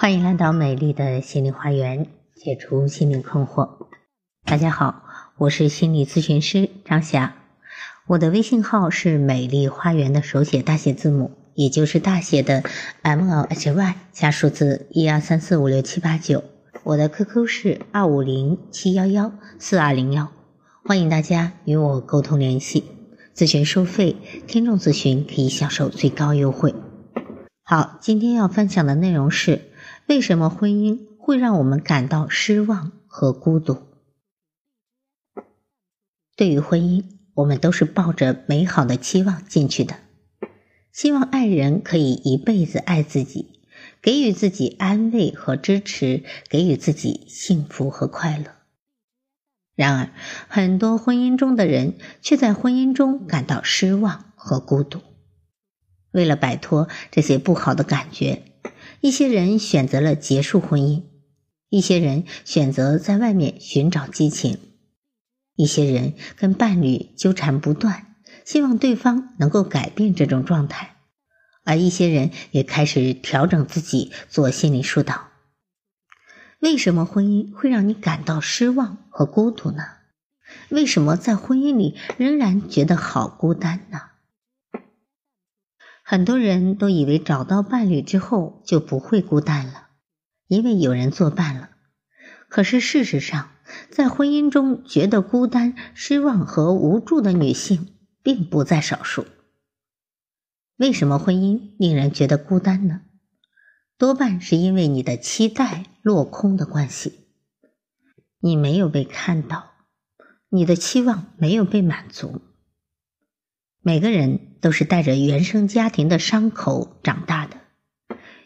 欢迎来到美丽的心灵花园，解除心灵困惑。大家好，我是心理咨询师张霞，我的微信号是美丽花园的手写大写字母，也就是大写的 M L H Y 加数字一二三四五六七八九。我的 QQ 是二五零七幺幺四二零幺，欢迎大家与我沟通联系。咨询收费，听众咨询可以享受最高优惠。好，今天要分享的内容是。为什么婚姻会让我们感到失望和孤独？对于婚姻，我们都是抱着美好的期望进去的，希望爱人可以一辈子爱自己，给予自己安慰和支持，给予自己幸福和快乐。然而，很多婚姻中的人却在婚姻中感到失望和孤独。为了摆脱这些不好的感觉。一些人选择了结束婚姻，一些人选择在外面寻找激情，一些人跟伴侣纠缠不断，希望对方能够改变这种状态，而一些人也开始调整自己，做心理疏导。为什么婚姻会让你感到失望和孤独呢？为什么在婚姻里仍然觉得好孤单呢？很多人都以为找到伴侣之后就不会孤单了，因为有人作伴了。可是事实上，在婚姻中觉得孤单、失望和无助的女性并不在少数。为什么婚姻令人觉得孤单呢？多半是因为你的期待落空的关系，你没有被看到，你的期望没有被满足。每个人都是带着原生家庭的伤口长大的，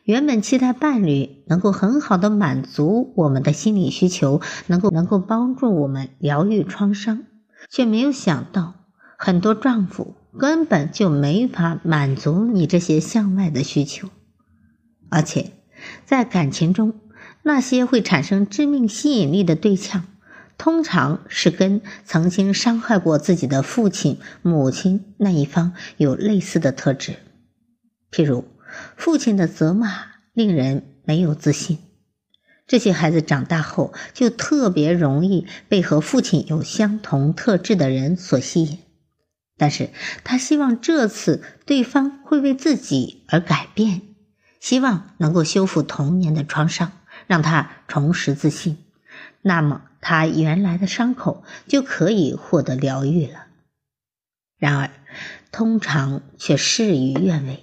原本期待伴侣能够很好的满足我们的心理需求，能够能够帮助我们疗愈创伤，却没有想到很多丈夫根本就没法满足你这些向外的需求，而且在感情中，那些会产生致命吸引力的对象。通常是跟曾经伤害过自己的父亲、母亲那一方有类似的特质，譬如父亲的责骂令人没有自信，这些孩子长大后就特别容易被和父亲有相同特质的人所吸引，但是他希望这次对方会为自己而改变，希望能够修复童年的创伤，让他重拾自信。那么，他原来的伤口就可以获得疗愈了。然而，通常却事与愿违。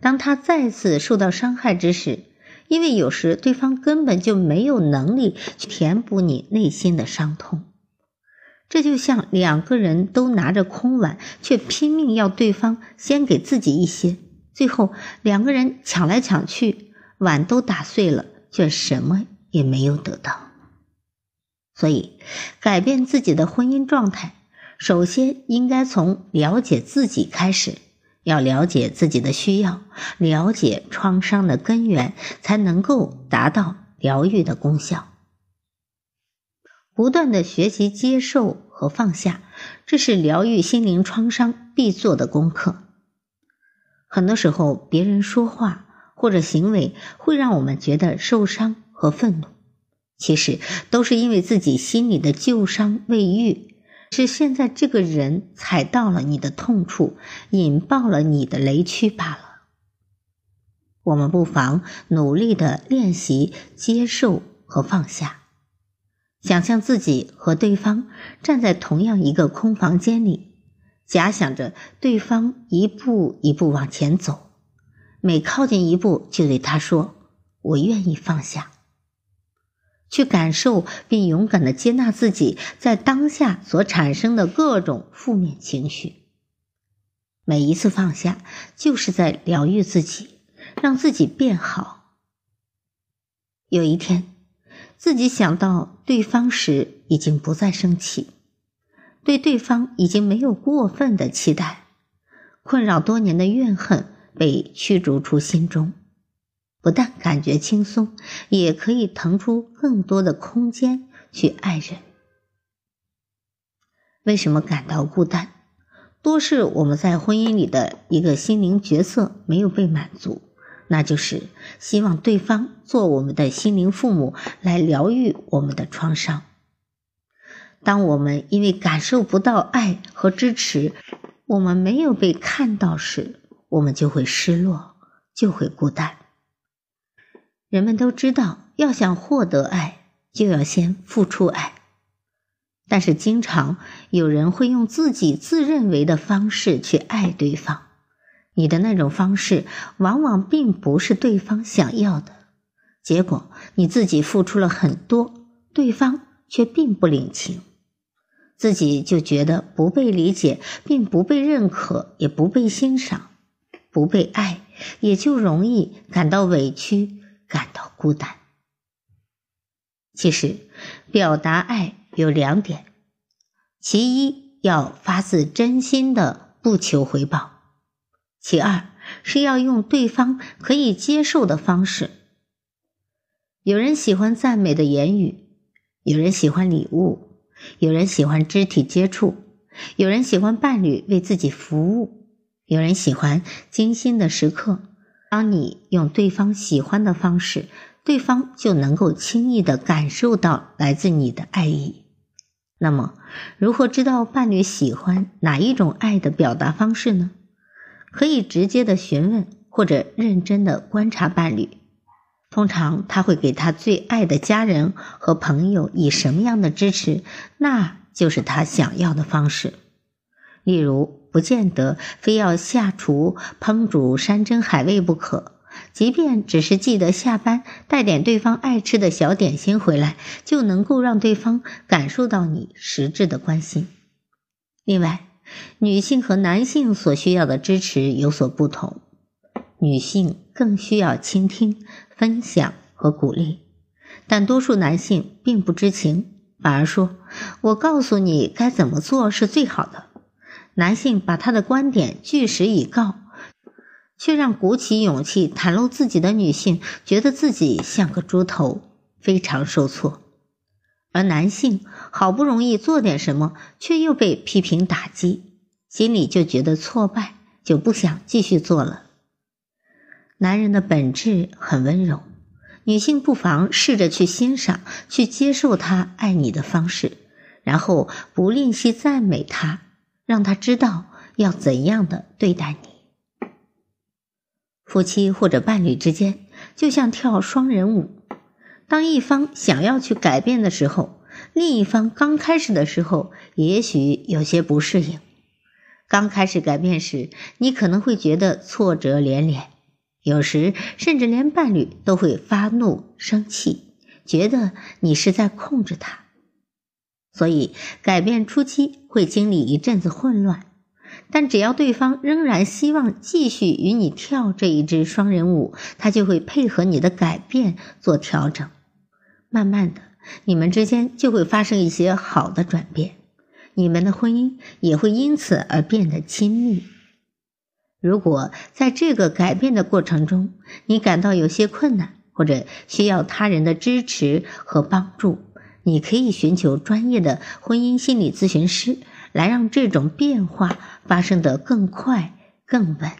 当他再次受到伤害之时，因为有时对方根本就没有能力去填补你内心的伤痛，这就像两个人都拿着空碗，却拼命要对方先给自己一些，最后两个人抢来抢去，碗都打碎了，却什么也没有得到。所以，改变自己的婚姻状态，首先应该从了解自己开始。要了解自己的需要，了解创伤的根源，才能够达到疗愈的功效。不断的学习、接受和放下，这是疗愈心灵创伤必做的功课。很多时候，别人说话或者行为会让我们觉得受伤和愤怒。其实都是因为自己心里的旧伤未愈，是现在这个人踩到了你的痛处，引爆了你的雷区罢了。我们不妨努力的练习接受和放下，想象自己和对方站在同样一个空房间里，假想着对方一步一步往前走，每靠近一步就对他说：“我愿意放下。”去感受并勇敢的接纳自己在当下所产生的各种负面情绪。每一次放下，就是在疗愈自己，让自己变好。有一天，自己想到对方时，已经不再生气，对对方已经没有过分的期待，困扰多年的怨恨被驱逐出心中。不但感觉轻松，也可以腾出更多的空间去爱人。为什么感到孤单？多是我们在婚姻里的一个心灵角色没有被满足，那就是希望对方做我们的心灵父母，来疗愈我们的创伤。当我们因为感受不到爱和支持，我们没有被看到时，我们就会失落，就会孤单。人们都知道，要想获得爱，就要先付出爱。但是，经常有人会用自己自认为的方式去爱对方，你的那种方式往往并不是对方想要的，结果你自己付出了很多，对方却并不领情，自己就觉得不被理解，并不被认可，也不被欣赏，不被爱，也就容易感到委屈。感到孤单。其实，表达爱有两点：其一，要发自真心的不求回报；其二，是要用对方可以接受的方式。有人喜欢赞美的言语，有人喜欢礼物，有人喜欢肢体接触，有人喜欢伴侣为自己服务，有人喜欢精心的时刻。当你用对方喜欢的方式，对方就能够轻易的感受到来自你的爱意。那么，如何知道伴侣喜欢哪一种爱的表达方式呢？可以直接的询问，或者认真的观察伴侣。通常他会给他最爱的家人和朋友以什么样的支持，那就是他想要的方式。例如。不见得非要下厨烹煮山珍海味不可，即便只是记得下班带点对方爱吃的小点心回来，就能够让对方感受到你实质的关心。另外，女性和男性所需要的支持有所不同，女性更需要倾听、分享和鼓励，但多数男性并不知情，反而说：“我告诉你该怎么做是最好的。”男性把他的观点据实以告，却让鼓起勇气袒露自己的女性觉得自己像个猪头，非常受挫；而男性好不容易做点什么，却又被批评打击，心里就觉得挫败，就不想继续做了。男人的本质很温柔，女性不妨试着去欣赏、去接受他爱你的方式，然后不吝惜赞美他。让他知道要怎样的对待你。夫妻或者伴侣之间就像跳双人舞，当一方想要去改变的时候，另一方刚开始的时候也许有些不适应。刚开始改变时，你可能会觉得挫折连连，有时甚至连伴侣都会发怒生气，觉得你是在控制他。所以，改变初期会经历一阵子混乱，但只要对方仍然希望继续与你跳这一支双人舞，他就会配合你的改变做调整。慢慢的，你们之间就会发生一些好的转变，你们的婚姻也会因此而变得亲密。如果在这个改变的过程中，你感到有些困难，或者需要他人的支持和帮助，你可以寻求专业的婚姻心理咨询师，来让这种变化发生得更快、更稳。